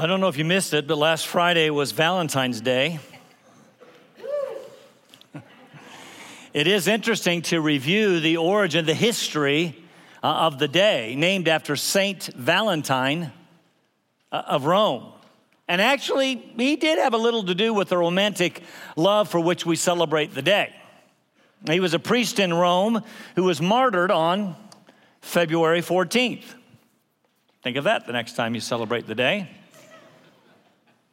I don't know if you missed it, but last Friday was Valentine's Day. it is interesting to review the origin, the history uh, of the day, named after Saint Valentine uh, of Rome. And actually, he did have a little to do with the romantic love for which we celebrate the day. He was a priest in Rome who was martyred on February 14th. Think of that the next time you celebrate the day.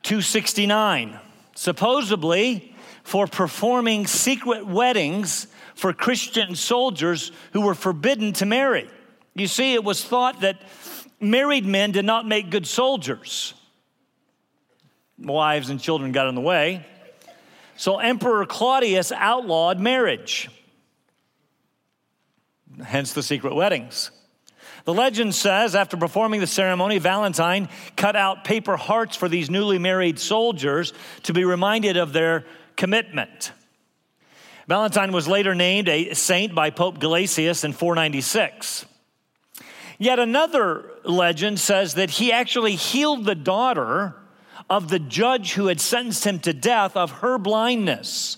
269, supposedly for performing secret weddings for Christian soldiers who were forbidden to marry. You see, it was thought that married men did not make good soldiers. Wives and children got in the way. So Emperor Claudius outlawed marriage, hence the secret weddings. The legend says after performing the ceremony, Valentine cut out paper hearts for these newly married soldiers to be reminded of their commitment. Valentine was later named a saint by Pope Gelasius in 496. Yet another legend says that he actually healed the daughter of the judge who had sentenced him to death of her blindness.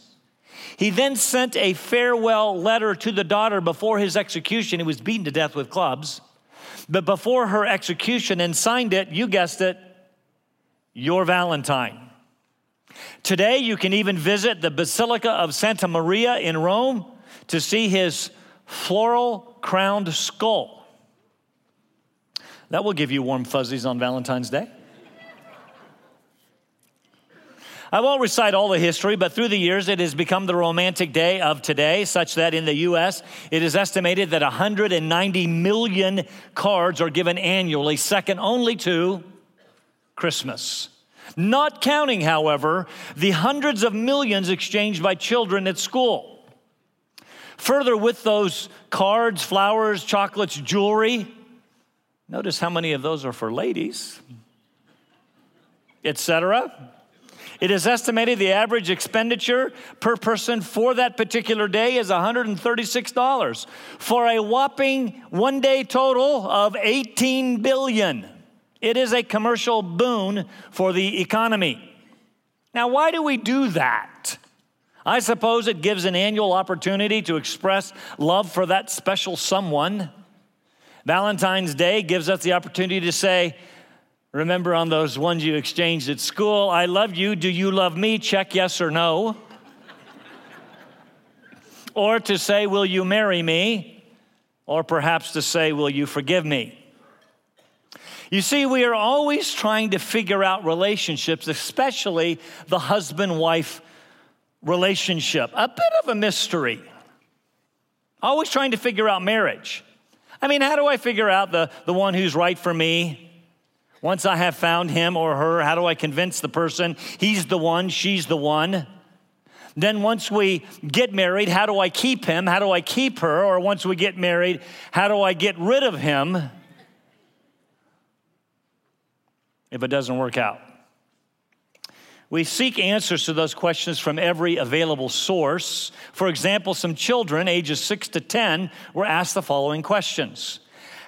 He then sent a farewell letter to the daughter before his execution. He was beaten to death with clubs but before her execution and signed it, you guessed it, your Valentine. Today, you can even visit the Basilica of Santa Maria in Rome to see his floral crowned skull. That will give you warm fuzzies on Valentine's Day. I won't recite all the history, but through the years, it has become the romantic day of today, such that in the U.S., it is estimated that 190 million cards are given annually, second only to Christmas. Not counting, however, the hundreds of millions exchanged by children at school. Further, with those cards, flowers, chocolates, jewelry, notice how many of those are for ladies, etc. It is estimated the average expenditure per person for that particular day is $136 for a whopping one day total of 18 billion. It is a commercial boon for the economy. Now, why do we do that? I suppose it gives an annual opportunity to express love for that special someone. Valentine's Day gives us the opportunity to say, Remember on those ones you exchanged at school, I love you, do you love me? Check yes or no. or to say, Will you marry me? Or perhaps to say, Will you forgive me? You see, we are always trying to figure out relationships, especially the husband wife relationship. A bit of a mystery. Always trying to figure out marriage. I mean, how do I figure out the, the one who's right for me? Once I have found him or her, how do I convince the person he's the one, she's the one? Then, once we get married, how do I keep him? How do I keep her? Or once we get married, how do I get rid of him if it doesn't work out? We seek answers to those questions from every available source. For example, some children, ages 6 to 10, were asked the following questions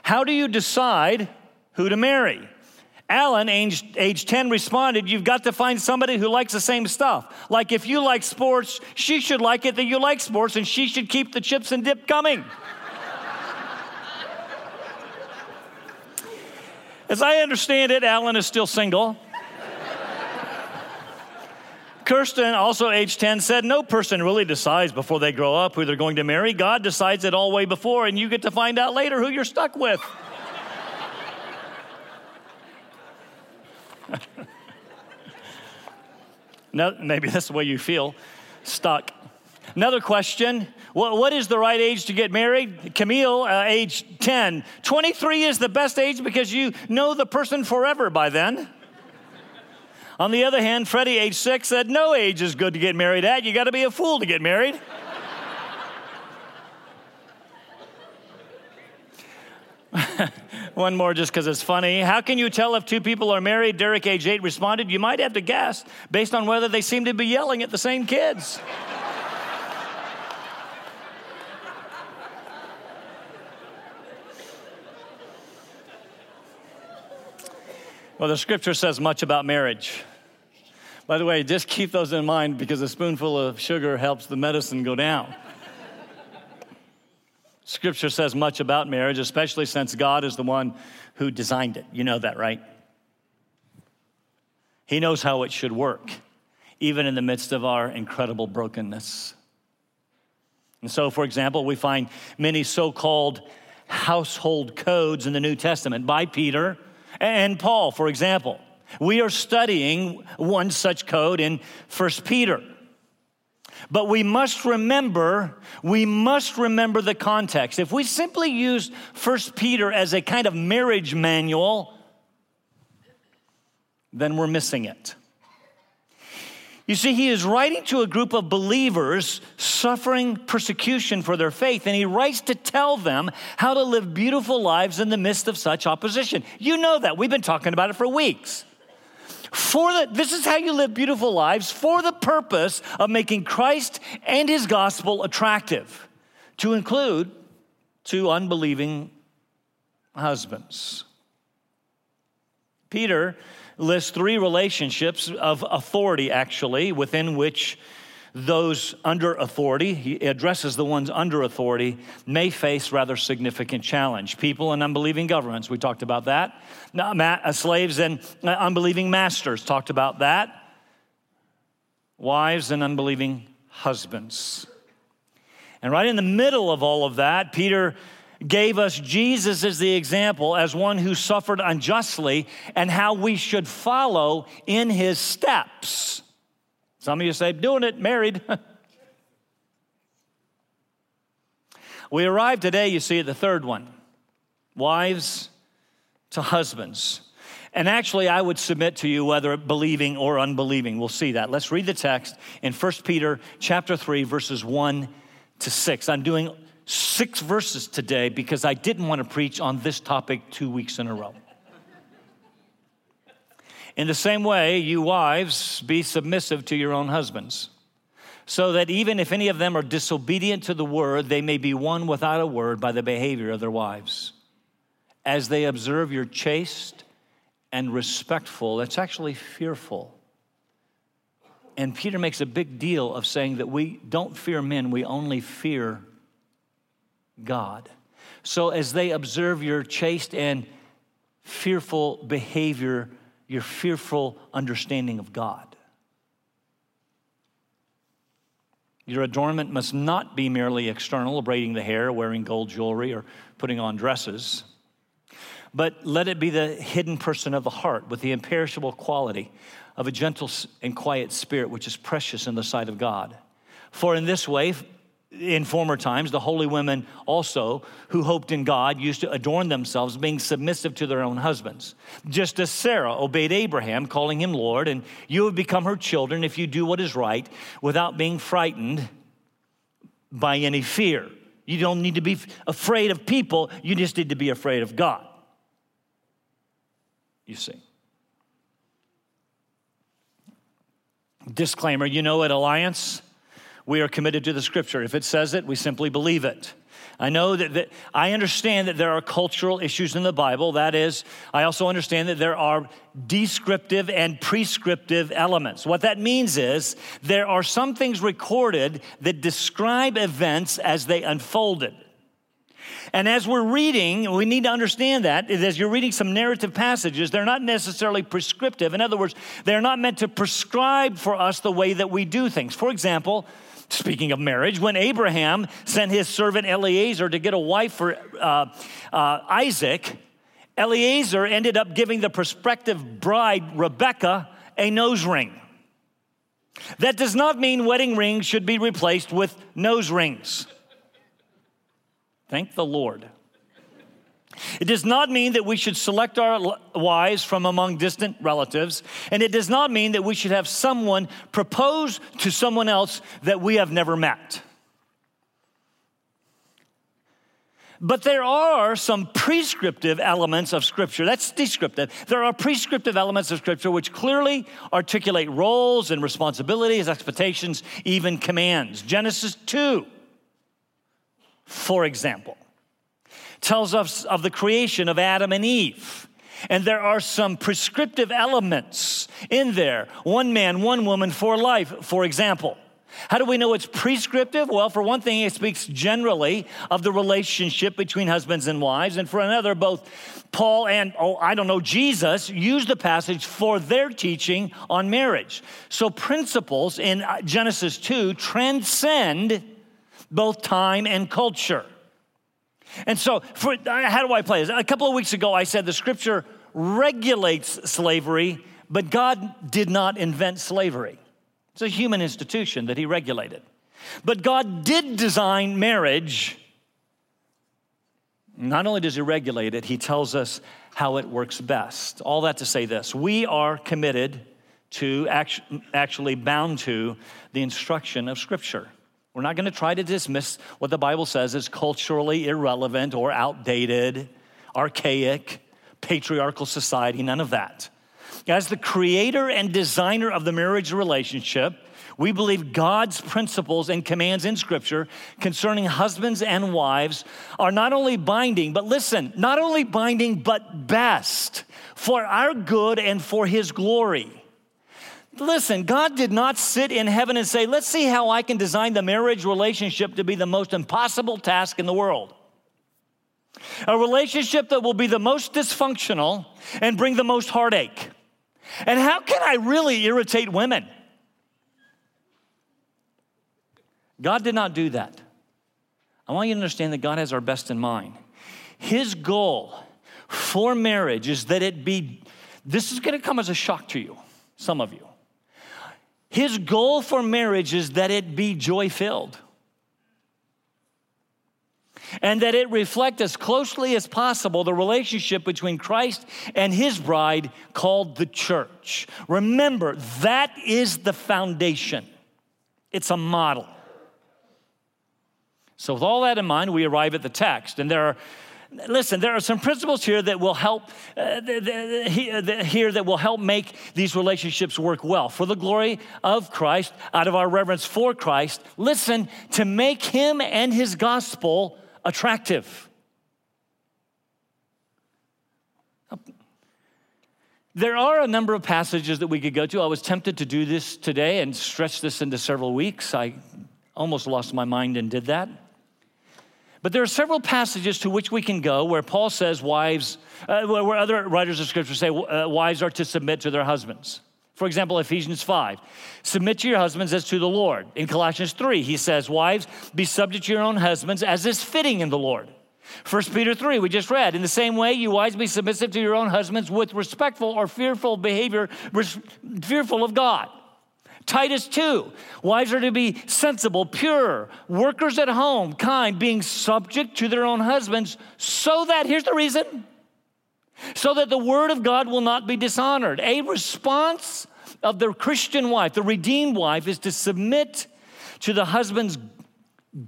How do you decide who to marry? Alan, age, age 10, responded, You've got to find somebody who likes the same stuff. Like if you like sports, she should like it that you like sports, and she should keep the chips and dip coming. As I understand it, Alan is still single. Kirsten, also age 10, said no person really decides before they grow up who they're going to marry. God decides it all way before, and you get to find out later who you're stuck with. no, maybe that's the way you feel, stuck. Another question what, what is the right age to get married? Camille, uh, age 10. 23 is the best age because you know the person forever by then. On the other hand, Freddie, age six, said no age is good to get married at. You got to be a fool to get married. One more just because it's funny. How can you tell if two people are married? Derek, age eight, responded, You might have to guess based on whether they seem to be yelling at the same kids. Well, the scripture says much about marriage. By the way, just keep those in mind because a spoonful of sugar helps the medicine go down. Scripture says much about marriage, especially since God is the one who designed it. You know that, right? He knows how it should work, even in the midst of our incredible brokenness. And so, for example, we find many so called household codes in the New Testament by Peter and Paul, for example. We are studying one such code in 1 Peter. But we must remember, we must remember the context. If we simply use 1 Peter as a kind of marriage manual, then we're missing it. You see, he is writing to a group of believers suffering persecution for their faith, and he writes to tell them how to live beautiful lives in the midst of such opposition. You know that. We've been talking about it for weeks for the, this is how you live beautiful lives for the purpose of making Christ and his gospel attractive, to include to unbelieving husbands. Peter lists three relationships of authority, actually, within which those under authority, he addresses the ones under authority, may face rather significant challenge. People and unbelieving governments, we talked about that. Uh, slaves and uh, unbelieving masters, talked about that. Wives and unbelieving husbands. And right in the middle of all of that, Peter gave us Jesus as the example, as one who suffered unjustly, and how we should follow in his steps. Some of you say, doing it, married. we arrive today, you see, at the third one wives to husbands. And actually, I would submit to you whether believing or unbelieving. We'll see that. Let's read the text in 1 Peter chapter 3, verses 1 to 6. I'm doing six verses today because I didn't want to preach on this topic two weeks in a row. In the same way, you wives, be submissive to your own husbands, so that even if any of them are disobedient to the word, they may be won without a word by the behavior of their wives. As they observe your chaste and respectful, that's actually fearful. And Peter makes a big deal of saying that we don't fear men, we only fear God. So as they observe your chaste and fearful behavior, your fearful understanding of God. Your adornment must not be merely external, braiding the hair, wearing gold jewelry, or putting on dresses, but let it be the hidden person of the heart with the imperishable quality of a gentle and quiet spirit, which is precious in the sight of God. For in this way, in former times, the holy women also who hoped in God used to adorn themselves, being submissive to their own husbands. Just as Sarah obeyed Abraham, calling him Lord, and you have become her children if you do what is right without being frightened by any fear. You don't need to be afraid of people, you just need to be afraid of God. You see. Disclaimer you know, at Alliance, we are committed to the scripture. If it says it, we simply believe it. I know that, that, I understand that there are cultural issues in the Bible. That is, I also understand that there are descriptive and prescriptive elements. What that means is there are some things recorded that describe events as they unfolded. And as we're reading, we need to understand that as you're reading some narrative passages, they're not necessarily prescriptive. In other words, they're not meant to prescribe for us the way that we do things. For example, Speaking of marriage, when Abraham sent his servant Eliezer to get a wife for uh, uh, Isaac, Eliezer ended up giving the prospective bride, Rebecca, a nose ring. That does not mean wedding rings should be replaced with nose rings. Thank the Lord. It does not mean that we should select our wives from among distant relatives, and it does not mean that we should have someone propose to someone else that we have never met. But there are some prescriptive elements of Scripture. That's descriptive. There are prescriptive elements of Scripture which clearly articulate roles and responsibilities, expectations, even commands. Genesis 2, for example tells us of the creation of Adam and Eve. And there are some prescriptive elements in there. One man, one woman for life, for example. How do we know it's prescriptive? Well, for one thing, it speaks generally of the relationship between husbands and wives. And for another, both Paul and, oh, I don't know, Jesus used the passage for their teaching on marriage. So principles in Genesis 2 transcend both time and culture. And so, for, how do I play this? A couple of weeks ago, I said the scripture regulates slavery, but God did not invent slavery. It's a human institution that He regulated. But God did design marriage. Not only does He regulate it, He tells us how it works best. All that to say this we are committed to, actually bound to, the instruction of Scripture. We're not going to try to dismiss what the Bible says as culturally irrelevant or outdated, archaic, patriarchal society, none of that. As the creator and designer of the marriage relationship, we believe God's principles and commands in Scripture concerning husbands and wives are not only binding, but listen, not only binding, but best for our good and for His glory. Listen, God did not sit in heaven and say, let's see how I can design the marriage relationship to be the most impossible task in the world. A relationship that will be the most dysfunctional and bring the most heartache. And how can I really irritate women? God did not do that. I want you to understand that God has our best in mind. His goal for marriage is that it be, this is going to come as a shock to you, some of you. His goal for marriage is that it be joy filled and that it reflect as closely as possible the relationship between Christ and his bride called the church. Remember, that is the foundation, it's a model. So, with all that in mind, we arrive at the text, and there are listen, there are some principles here that will help uh, here that will help make these relationships work well for the glory of Christ, out of our reverence for Christ. Listen, to make him and his gospel attractive. There are a number of passages that we could go to. I was tempted to do this today and stretch this into several weeks. I almost lost my mind and did that. But there are several passages to which we can go where Paul says wives, uh, where other writers of scripture say uh, wives are to submit to their husbands. For example, Ephesians 5, submit to your husbands as to the Lord. In Colossians 3, he says, Wives, be subject to your own husbands as is fitting in the Lord. 1 Peter 3, we just read, in the same way, you wives be submissive to your own husbands with respectful or fearful behavior, fearful of God. Titus 2, wives are to be sensible, pure, workers at home, kind, being subject to their own husbands, so that, here's the reason, so that the word of God will not be dishonored. A response of the Christian wife, the redeemed wife, is to submit to the husband's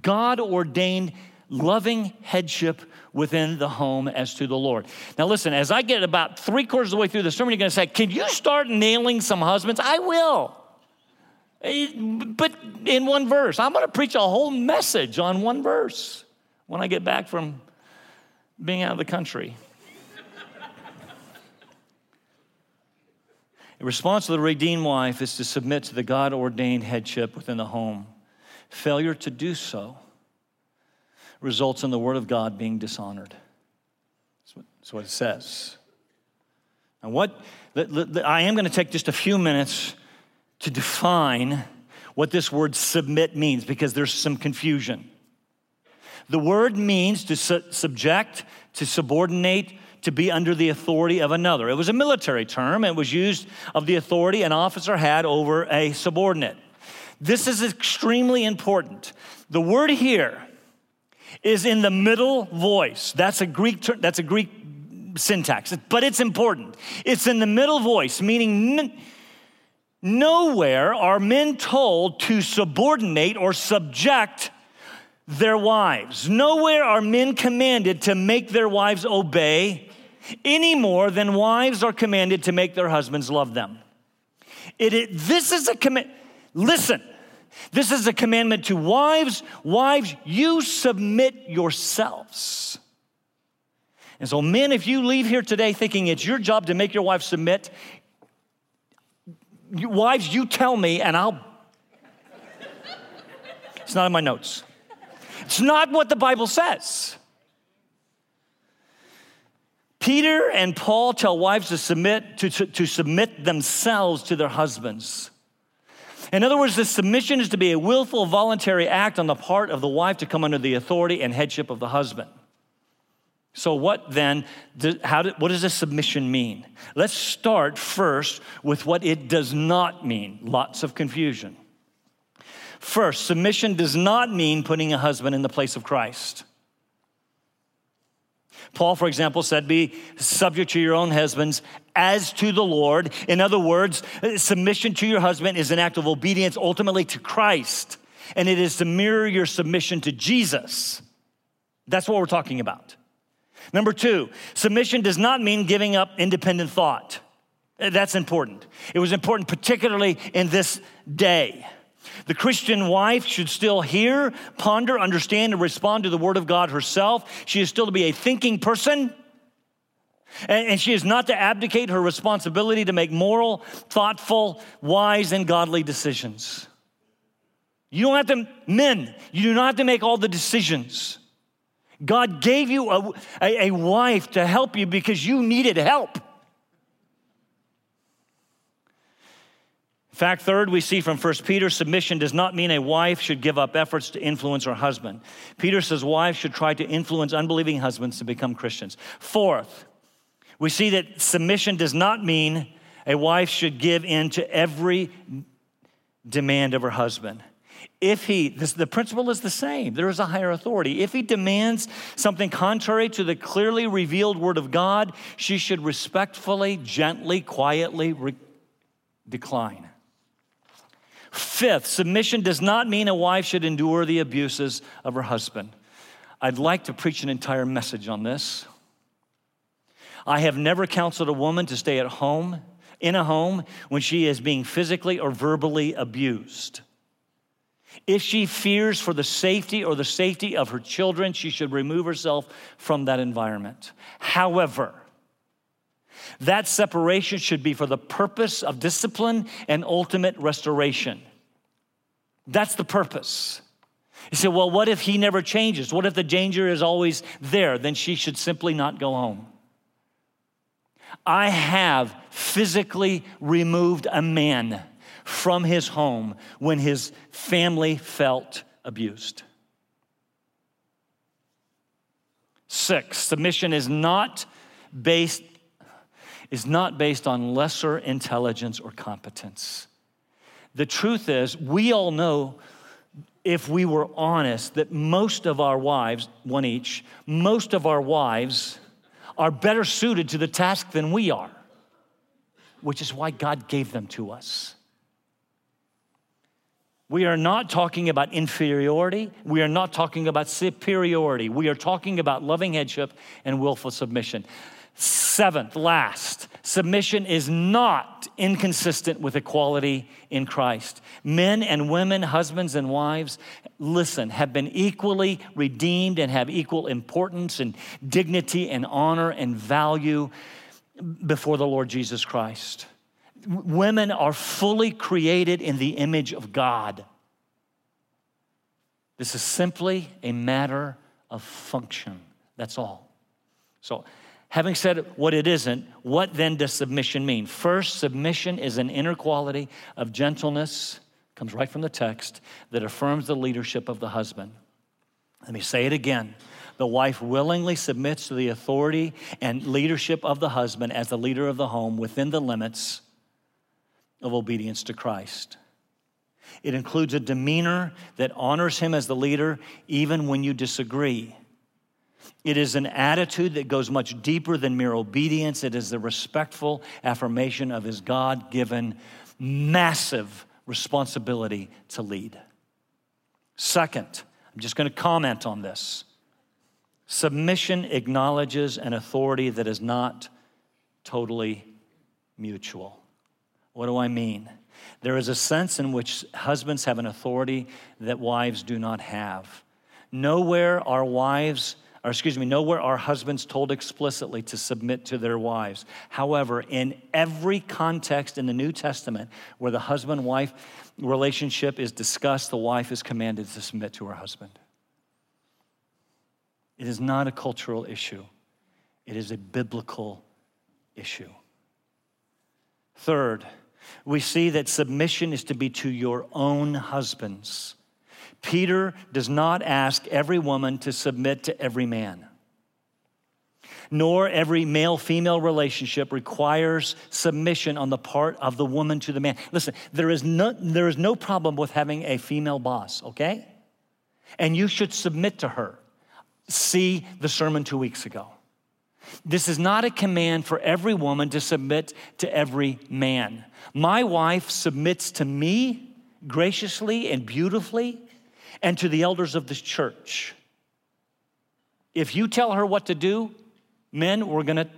God ordained loving headship within the home as to the Lord. Now, listen, as I get about three quarters of the way through the sermon, you're going to say, Can you start nailing some husbands? I will. Eh, but in one verse, I'm going to preach a whole message on one verse when I get back from being out of the country. The response of the redeemed wife is to submit to the God ordained headship within the home. Failure to do so results in the word of God being dishonored. That's what, that's what it says. And what I am going to take just a few minutes to define what this word submit means because there's some confusion. The word means to su- subject, to subordinate, to be under the authority of another. It was a military term. It was used of the authority an officer had over a subordinate. This is extremely important. The word here is in the middle voice. That's a Greek that's a Greek syntax, but it's important. It's in the middle voice, meaning Nowhere are men told to subordinate or subject their wives. Nowhere are men commanded to make their wives obey any more than wives are commanded to make their husbands love them. It, it, this is a command. Listen, this is a commandment to wives. Wives, you submit yourselves. And so, men, if you leave here today thinking it's your job to make your wife submit, wives, you tell me and I'll. it's not in my notes. It's not what the Bible says. Peter and Paul tell wives to submit, to, to, to, submit themselves to their husbands. In other words, the submission is to be a willful, voluntary act on the part of the wife to come under the authority and headship of the husband. So, what then, how what does a submission mean? Let's start first with what it does not mean. Lots of confusion. First, submission does not mean putting a husband in the place of Christ. Paul, for example, said, Be subject to your own husbands as to the Lord. In other words, submission to your husband is an act of obedience ultimately to Christ, and it is to mirror your submission to Jesus. That's what we're talking about. Number two, submission does not mean giving up independent thought. That's important. It was important, particularly in this day. The Christian wife should still hear, ponder, understand, and respond to the Word of God herself. She is still to be a thinking person. And she is not to abdicate her responsibility to make moral, thoughtful, wise, and godly decisions. You don't have to, men, you do not have to make all the decisions. God gave you a, a, a wife to help you because you needed help. Fact third, we see from 1 Peter submission does not mean a wife should give up efforts to influence her husband. Peter says wives should try to influence unbelieving husbands to become Christians. Fourth, we see that submission does not mean a wife should give in to every demand of her husband. If he, this, the principle is the same, there is a higher authority. If he demands something contrary to the clearly revealed word of God, she should respectfully, gently, quietly re- decline. Fifth, submission does not mean a wife should endure the abuses of her husband. I'd like to preach an entire message on this. I have never counseled a woman to stay at home, in a home, when she is being physically or verbally abused. If she fears for the safety or the safety of her children, she should remove herself from that environment. However, that separation should be for the purpose of discipline and ultimate restoration. That's the purpose. You say, well, what if he never changes? What if the danger is always there? Then she should simply not go home. I have physically removed a man from his home when his family felt abused. Six, submission is not based is not based on lesser intelligence or competence. The truth is, we all know if we were honest that most of our wives, one each, most of our wives are better suited to the task than we are, which is why God gave them to us. We are not talking about inferiority. We are not talking about superiority. We are talking about loving headship and willful submission. Seventh, last, submission is not inconsistent with equality in Christ. Men and women, husbands and wives, listen, have been equally redeemed and have equal importance and dignity and honor and value before the Lord Jesus Christ. Women are fully created in the image of God. This is simply a matter of function. That's all. So, having said what it isn't, what then does submission mean? First, submission is an inner quality of gentleness, comes right from the text, that affirms the leadership of the husband. Let me say it again. The wife willingly submits to the authority and leadership of the husband as the leader of the home within the limits of obedience to Christ. It includes a demeanor that honors him as the leader, even when you disagree. It is an attitude that goes much deeper than mere obedience. It is the respectful affirmation of his God given massive responsibility to lead. Second, I'm just going to comment on this. Submission acknowledges an authority that is not totally mutual. What do I mean? There is a sense in which husbands have an authority that wives do not have. Nowhere are wives or excuse me, nowhere are husbands told explicitly to submit to their wives. However, in every context in the New Testament where the husband wife relationship is discussed, the wife is commanded to submit to her husband. It is not a cultural issue, it is a biblical issue. Third, we see that submission is to be to your own husbands. Peter does not ask every woman to submit to every man, nor every male female relationship requires submission on the part of the woman to the man. Listen, there is no, there is no problem with having a female boss, okay? And you should submit to her. See the sermon two weeks ago. This is not a command for every woman to submit to every man. My wife submits to me graciously and beautifully and to the elders of the church. If you tell her what to do, men, we're gonna,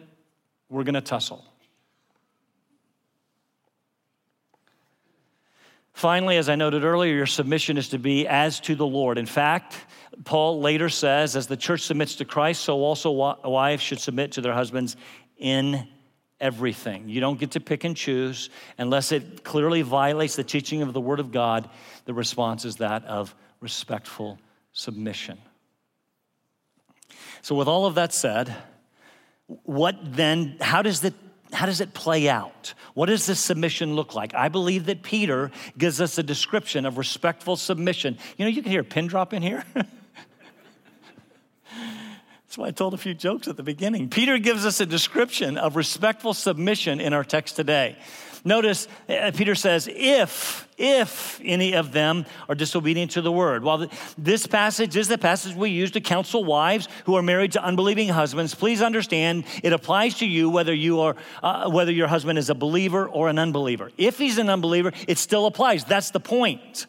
we're gonna tussle. Finally, as I noted earlier, your submission is to be as to the Lord. In fact, Paul later says, as the church submits to Christ, so also wives should submit to their husbands in everything. You don't get to pick and choose unless it clearly violates the teaching of the Word of God. The response is that of respectful submission. So, with all of that said, what then, how does it, how does it play out? What does this submission look like? I believe that Peter gives us a description of respectful submission. You know, you can hear a pin drop in here. That's why I told a few jokes at the beginning. Peter gives us a description of respectful submission in our text today. Notice uh, Peter says, if, if any of them are disobedient to the word. While this passage is the passage we use to counsel wives who are married to unbelieving husbands, please understand it applies to you whether you are, uh, whether your husband is a believer or an unbeliever. If he's an unbeliever, it still applies. That's the point.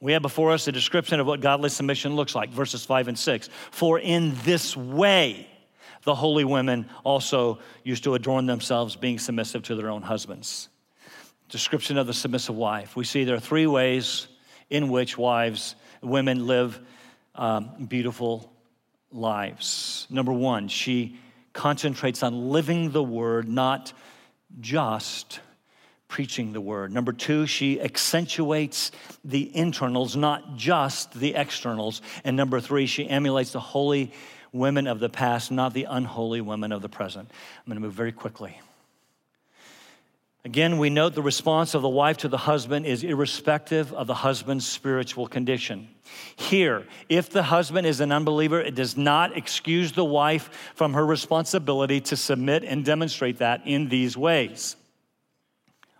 We have before us a description of what godly submission looks like, verses 5 and 6. For in this way, the holy women also used to adorn themselves, being submissive to their own husbands. Description of the submissive wife. We see there are three ways in which wives, women live um, beautiful lives. Number one, she concentrates on living the word, not just preaching the word. Number two, she accentuates the internals, not just the externals. And number three, she emulates the holy women of the past, not the unholy women of the present. I'm going to move very quickly. Again, we note the response of the wife to the husband is irrespective of the husband's spiritual condition. Here, if the husband is an unbeliever, it does not excuse the wife from her responsibility to submit and demonstrate that in these ways.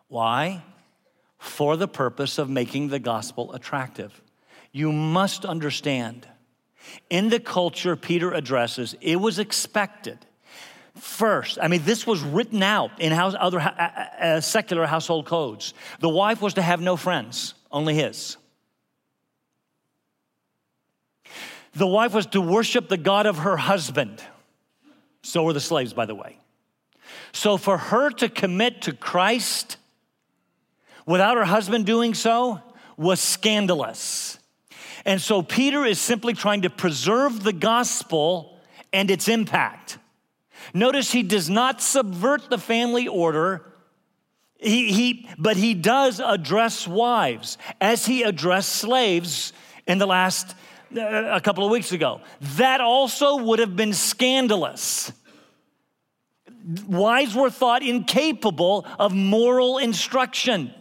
Why? For the purpose of making the gospel attractive. You must understand in the culture Peter addresses, it was expected first. I mean, this was written out in house, other uh, uh, secular household codes. The wife was to have no friends, only his. The wife was to worship the God of her husband. So were the slaves, by the way. So for her to commit to Christ without her husband doing so was scandalous. And so Peter is simply trying to preserve the gospel and its impact. Notice he does not subvert the family order. He, he, but he does address wives as he addressed slaves in the last uh, a couple of weeks ago. That also would have been scandalous. Wives were thought incapable of moral instruction.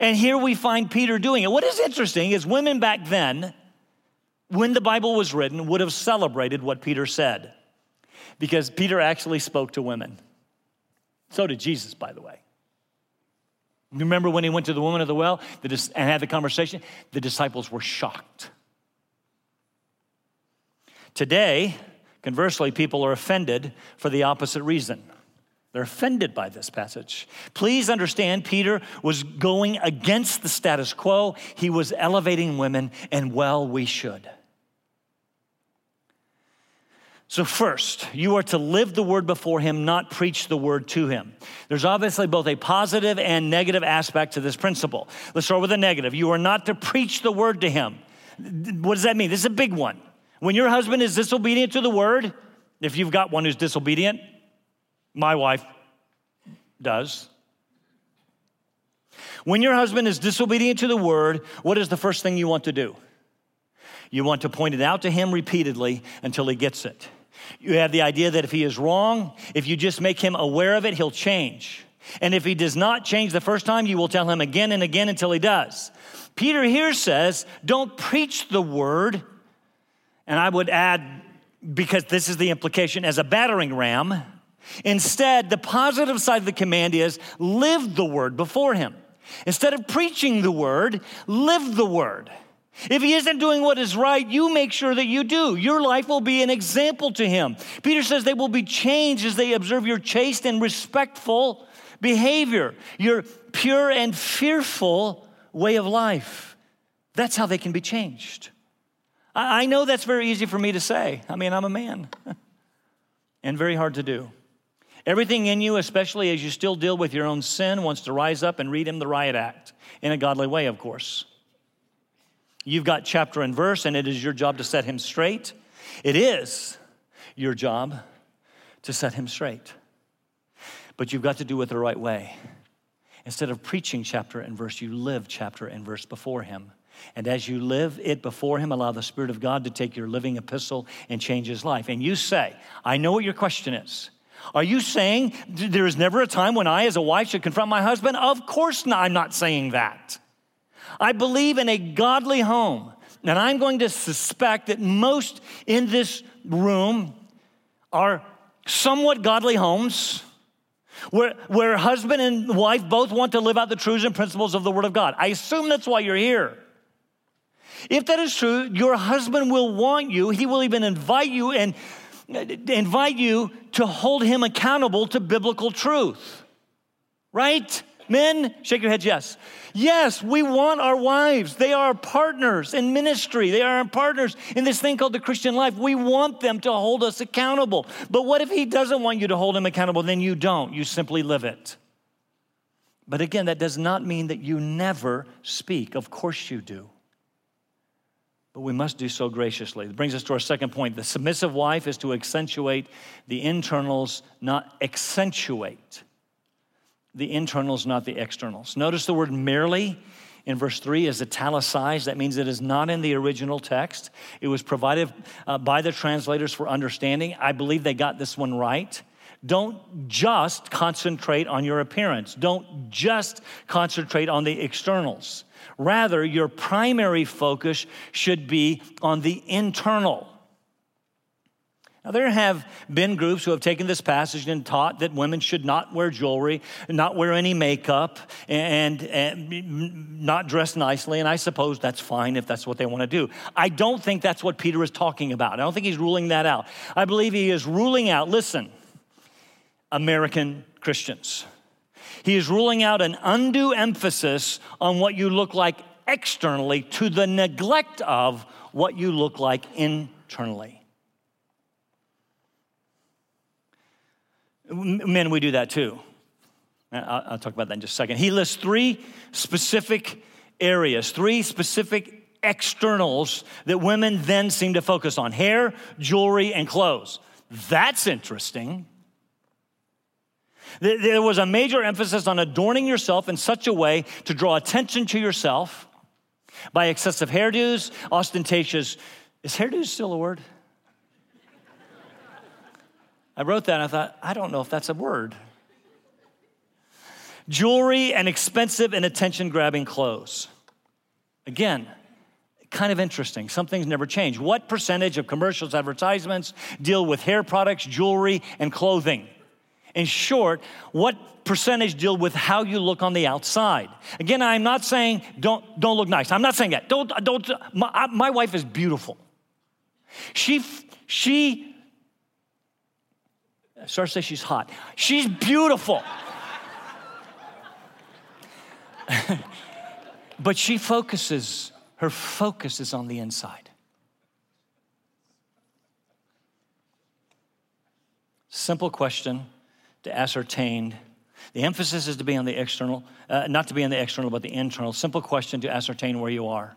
And here we find Peter doing it. What is interesting is women back then, when the Bible was written, would have celebrated what Peter said because Peter actually spoke to women. So did Jesus, by the way. Remember when he went to the woman of the well and had the conversation? The disciples were shocked. Today, conversely, people are offended for the opposite reason. They're offended by this passage. Please understand, Peter was going against the status quo. He was elevating women, and well, we should. So, first, you are to live the word before him, not preach the word to him. There's obviously both a positive and negative aspect to this principle. Let's start with the negative. You are not to preach the word to him. What does that mean? This is a big one. When your husband is disobedient to the word, if you've got one who's disobedient, my wife does. When your husband is disobedient to the word, what is the first thing you want to do? You want to point it out to him repeatedly until he gets it. You have the idea that if he is wrong, if you just make him aware of it, he'll change. And if he does not change the first time, you will tell him again and again until he does. Peter here says, don't preach the word. And I would add, because this is the implication, as a battering ram. Instead, the positive side of the command is live the word before him. Instead of preaching the word, live the word. If he isn't doing what is right, you make sure that you do. Your life will be an example to him. Peter says they will be changed as they observe your chaste and respectful behavior, your pure and fearful way of life. That's how they can be changed. I know that's very easy for me to say. I mean, I'm a man, and very hard to do. Everything in you, especially as you still deal with your own sin, wants to rise up and read him the riot act in a godly way, of course. You've got chapter and verse, and it is your job to set him straight. It is your job to set him straight. But you've got to do it the right way. Instead of preaching chapter and verse, you live chapter and verse before him. And as you live it before Him, allow the Spirit of God to take your living epistle and change His life. And you say, I know what your question is. Are you saying there is never a time when I, as a wife, should confront my husband? Of course not. I'm not saying that. I believe in a godly home. And I'm going to suspect that most in this room are somewhat godly homes where, where husband and wife both want to live out the truths and principles of the Word of God. I assume that's why you're here. If that is true, your husband will want you, he will even invite you and invite you to hold him accountable to biblical truth. Right? Men, shake your heads, yes. Yes, we want our wives. They are partners in ministry. They are partners in this thing called the Christian life. We want them to hold us accountable. But what if he doesn't want you to hold him accountable? Then you don't. You simply live it. But again, that does not mean that you never speak. Of course you do but we must do so graciously. It brings us to our second point. The submissive wife is to accentuate the internals, not accentuate the internals, not the externals. Notice the word merely in verse 3 is italicized. That means it is not in the original text. It was provided uh, by the translators for understanding. I believe they got this one right. Don't just concentrate on your appearance, don't just concentrate on the externals. Rather, your primary focus should be on the internal. Now, there have been groups who have taken this passage and taught that women should not wear jewelry, not wear any makeup, and, and, not dress nicely. And I suppose that's fine if that's what they want to do. I don't think that's what Peter is talking about. I don't think he's ruling that out. I believe he is ruling out, listen, American Christians. He is ruling out an undue emphasis on what you look like externally to the neglect of what you look like internally. Men, we do that too. Uh, I'll, talk about that in just a second. He lists three specific areas, three specific externals that women then seem to focus on hair, jewelry, and clothes. That's interesting. There was a major emphasis on adorning yourself in such a way to draw attention to yourself by excessive hairdos, ostentatious. Is hairdos still a word? I wrote that and I thought, I don't know if that's a word. Jewelry and expensive and attention grabbing clothes. Again, kind of interesting. Some things never change. What percentage of commercials, advertisements deal with hair products, jewelry, and clothing? In short, what percentage deal with how you look on the outside? Again, I'm not saying don't, don't look nice. I'm not saying that. Don't, don't, my, my wife is beautiful. She, she, sorry to say she's hot. She's beautiful. but she focuses, her focus is on the inside. Simple question to ascertain. The emphasis is to be on the external, uh, not to be on the external, but the internal. Simple question to ascertain where you are.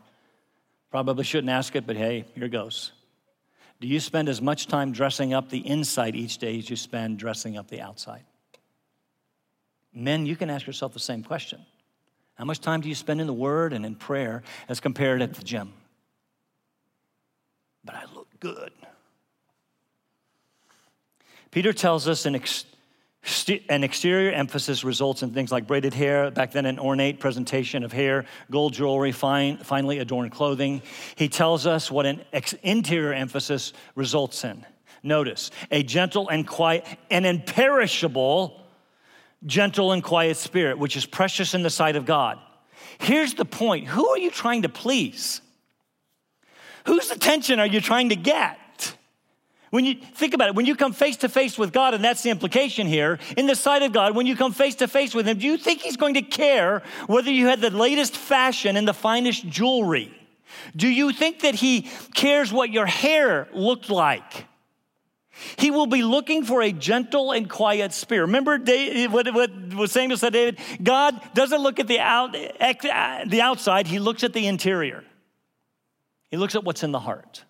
Probably shouldn't ask it, but hey, here goes. Do you spend as much time dressing up the inside each day as you spend dressing up the outside? Men, you can ask yourself the same question. How much time do you spend in the Word and in prayer as compared at the gym? But I look good. Peter tells us an, ex- an exterior emphasis results in things like braided hair, back then, an ornate presentation of hair, gold jewelry, fine, finely adorned clothing. He tells us what an ex- interior emphasis results in. Notice a gentle and quiet, an imperishable, gentle and quiet spirit, which is precious in the sight of God. Here's the point who are you trying to please? Whose attention are you trying to get? When you think about it, when you come face to face with God, and that's the implication here, in the sight of God, when you come face to face with Him, do you think He's going to care whether you had the latest fashion and the finest jewelry? Do you think that He cares what your hair looked like? He will be looking for a gentle and quiet spirit. Remember David, what, what Samuel said, David? God doesn't look at the, out, uh, the outside, He looks at the interior. He looks at what's in the heart.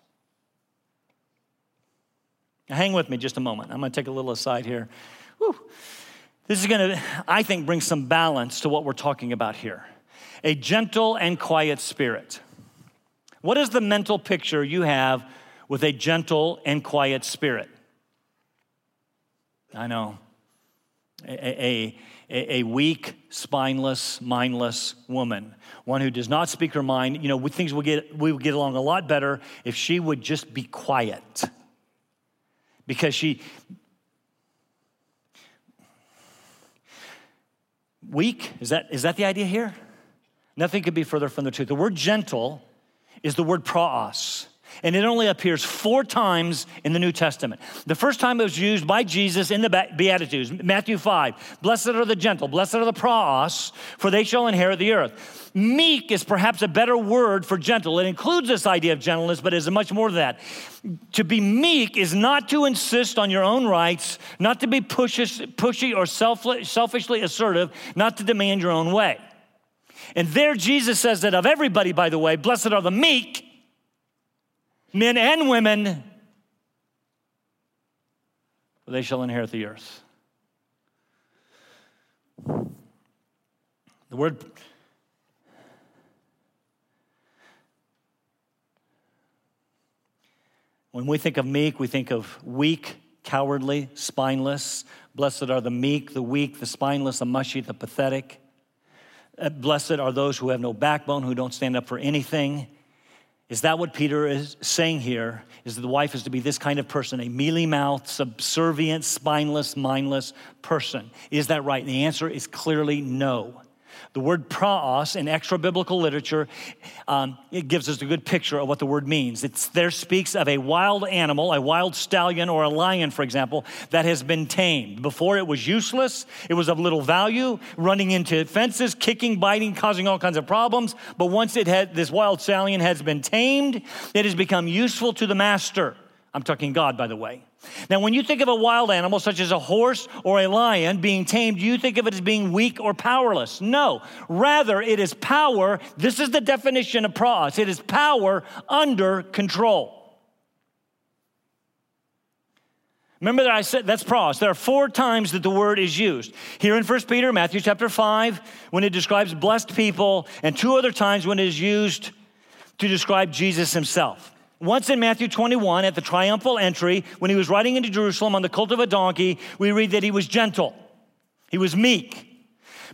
Hang with me just a moment. I'm going to take a little aside here. Whew. This is going to, I think, bring some balance to what we're talking about here. A gentle and quiet spirit. What is the mental picture you have with a gentle and quiet spirit? I know. A, a, a, weak, spineless, mindless woman, one who does not speak her mind. You know, things would get, we would get along a lot better if she would just be quiet because she weak is that is that the idea here? Nothing could be further from the truth. The word gentle is the word praos and it only appears four times in the New Testament. The first time it was used by Jesus in the Beatitudes, Matthew 5. Blessed are the gentle, blessed are the praos, for they shall inherit the earth. Meek is perhaps a better word for gentle. It includes this idea of gentleness, but is much more than that. To be meek is not to insist on your own rights, not to be pushy or selfishly assertive, not to demand your own way. And there, Jesus says that of everybody, by the way, blessed are the meek men and women, they shall inherit the earth. The word When we think of meek, we think of weak, cowardly, spineless. Blessed are the meek, the weak, the spineless, the mushy, the pathetic. Uh, blessed are those who have no backbone, who don't stand up for anything. Is that what Peter is saying here? Is that the wife is to be this kind of person, a mealy mouthed, subservient, spineless, mindless person? Is that right? And the answer is clearly no. The word praos in extra biblical literature, um, it gives us a good picture of what the word means. It there speaks of a wild animal, a wild stallion or a lion, for example, that has been tamed. Before it was useless, it was of little value, running into fences, kicking, biting, causing all kinds of problems. But once it had, this wild stallion has been tamed, it has become useful to the master. I'm talking God, by the way. Now, when you think of a wild animal, such as a horse or a lion being tamed, you think of it as being weak or powerless. No, rather, it is power. This is the definition of praos it is power under control. Remember that I said that's praos. There are four times that the word is used. Here in 1 Peter, Matthew chapter 5, when it describes blessed people, and two other times when it is used to describe Jesus himself. Once in Matthew 21, at the triumphal entry, when he was riding into Jerusalem on the colt of a donkey, we read that he was gentle, he was meek.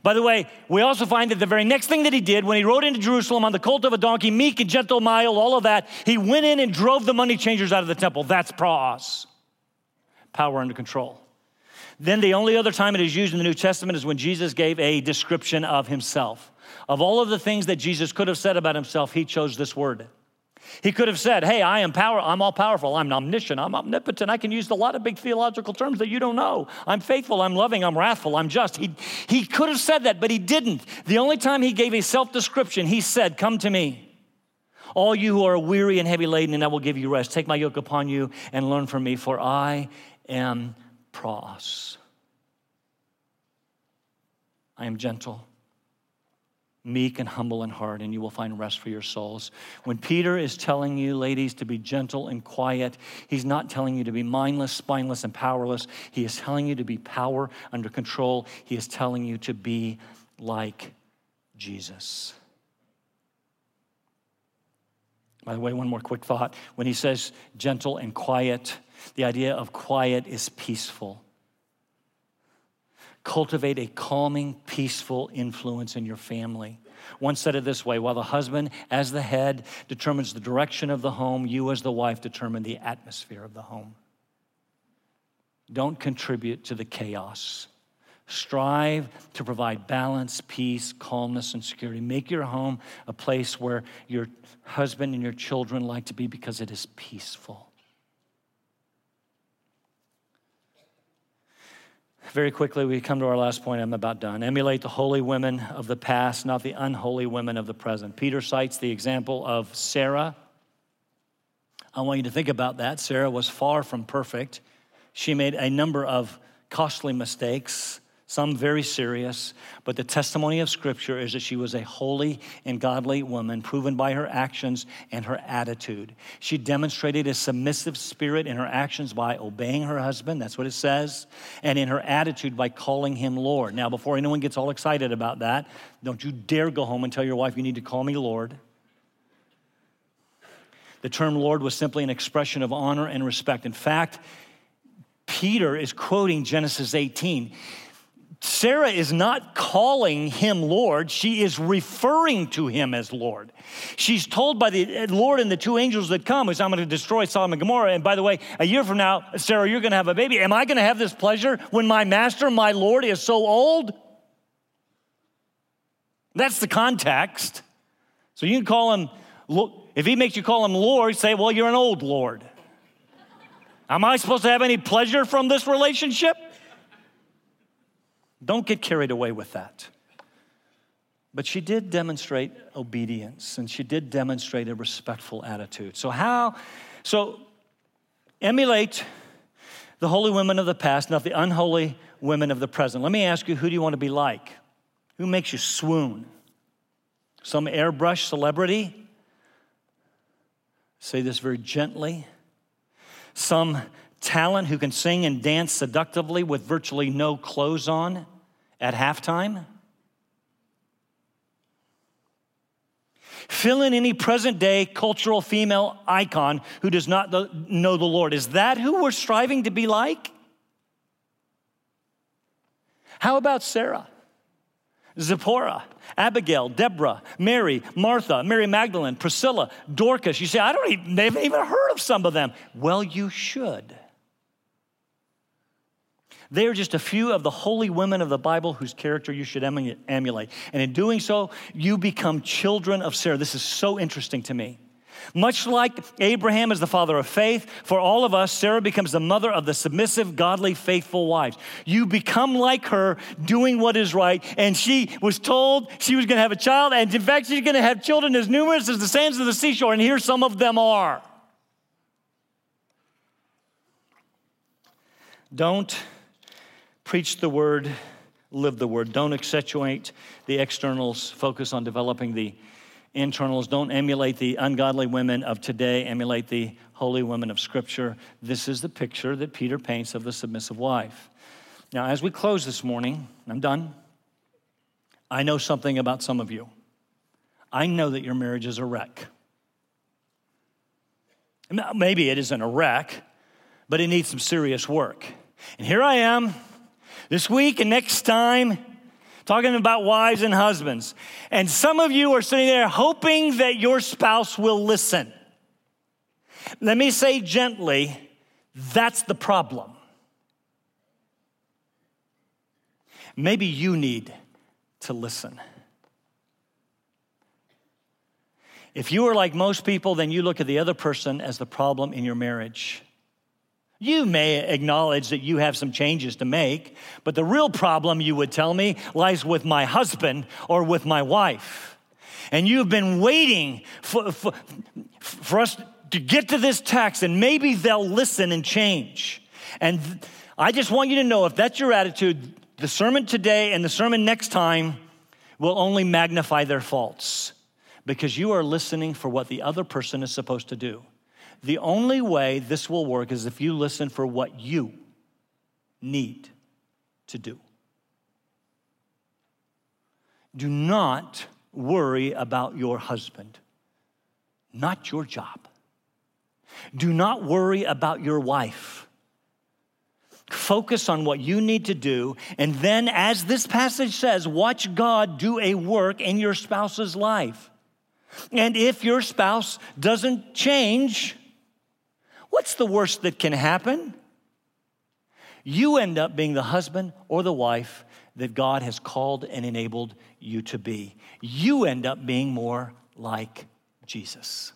By the way, we also find that the very next thing that he did when he rode into Jerusalem on the colt of a donkey, meek and gentle, mild, all of that, he went in and drove the money changers out of the temple. That's praos, power under control. Then the only other time it is used in the New Testament is when Jesus gave a description of himself. Of all of the things that Jesus could have said about himself, he chose this word. He could have said, Hey, I am power, I'm all powerful, I'm omniscient, I'm omnipotent, I can use a lot of big theological terms that you don't know. I'm faithful, I'm loving, I'm wrathful, I'm just. He, he could have said that, but he didn't. The only time he gave a self description, he said, Come to me. All you who are weary and heavy laden, and I will give you rest. Take my yoke upon you and learn from me, for I am praos. I am gentle, meek and humble in heart, and you will find rest for your souls. When Peter is telling you, ladies, to be gentle and quiet, he's not telling you to be mindless, spineless, and powerless. He is telling you to be power under control. He is telling you to be like Jesus. By the way, one more quick thought. When he says gentle and quiet, the idea of quiet is peaceful. Cultivate a calming, peaceful influence in your family. One said it this way while the husband, as the head, determines the direction of the home, you, as the wife, determine the atmosphere of the home. Don't contribute to the chaos. Strive to provide balance, peace, calmness, and security. Make your home a place where your husband and your children like to be because it is peaceful. Very quickly, we come to our last point. I'm about done. Emulate the holy women of the past, not the unholy women of the present. Peter cites the example of Sarah. I want you to think about that. Sarah was far from perfect. She made a number of costly mistakes some very serious, but the testimony of Scripture is that she was a holy and godly woman, proven by her actions and her attitude. She demonstrated a submissive spirit in her actions by obeying her husband, that's what it says, and in her attitude by calling him Lord. Now, before anyone gets all excited about that, don't you dare go home and tell your wife you need to call me Lord. The term Lord was simply an expression of honor and respect. In fact, Peter is quoting Genesis 18. Sarah is not calling him Lord, she is referring to him as Lord. She's told by the Lord and the two angels that come, which I'm going to destroy Sodom and Gomorrah. And by the way, a year from now, Sarah, you're going to have a baby. Am I going to have this pleasure when my master, my Lord, is so old? That's the context. So you can call him, if he makes you call him Lord, say, well, you're an old Lord. Am I supposed to have any pleasure from this relationship? Don't get carried away with that. But she did demonstrate obedience and she did demonstrate a respectful attitude. So, how? So, emulate the holy women of the past, not the unholy women of the present. Let me ask you who do you want to be like? Who makes you swoon? Some airbrush celebrity? Say this very gently. Some talent who can sing and dance seductively with virtually no clothes on? at halftime? Fill in any present day cultural female icon who does not know the Lord. Is that who we're striving to be like? How about Sarah? Zipporah, Abigail, Deborah, Mary, Martha, Mary Magdalene, Priscilla, Dorcas. You say, I don't even, haven't even heard of some of them. Well, you should. They are just a few of the holy women of the Bible whose character you should emulate. And in doing so, you become children of Sarah. This is so interesting to me. Much like Abraham is the father of faith, for all of us, Sarah becomes the mother of the submissive, godly, faithful wives. You become like her, doing what is right. And she was told she was going to have a child, and in fact, she's going to have children as numerous as the sands of the seashore. And here some of them are. Don't Preach the word, live the word. Don't accentuate the externals, focus on developing the internals. Don't emulate the ungodly women of today, emulate the holy women of Scripture. This is the picture that Peter paints of the submissive wife. Now, as we close this morning, I'm done. I know something about some of you. I know that your marriage is a wreck. Maybe it isn't a wreck, but it needs some serious work. And here I am this week and next time, talking about wives and husbands. And some of you are sitting there hoping that your spouse will listen. Let me say gently, that's the problem. Maybe you need to listen. If you are like most people, then you look at the other person as the problem in your marriage. You may acknowledge that you have some changes to make, but the real problem, you would tell me, lies with my husband or with my wife. And you've been waiting for, for, for us to get to this text, and maybe they'll listen and change. And I just want you to know if that's your attitude, the sermon today and the sermon next time will only magnify their faults because you are listening for what the other person is supposed to do. The only way this will work is if you listen for what you need to do. Do not worry about your husband, not your job. Do not worry about your wife. Focus on what you need to do. And then, as this passage says, watch God do a work in your spouse's life. And if your spouse doesn't change, what's the worst that can happen? You end up being the husband or the wife that God has called and enabled you to be. You end up being more like Jesus.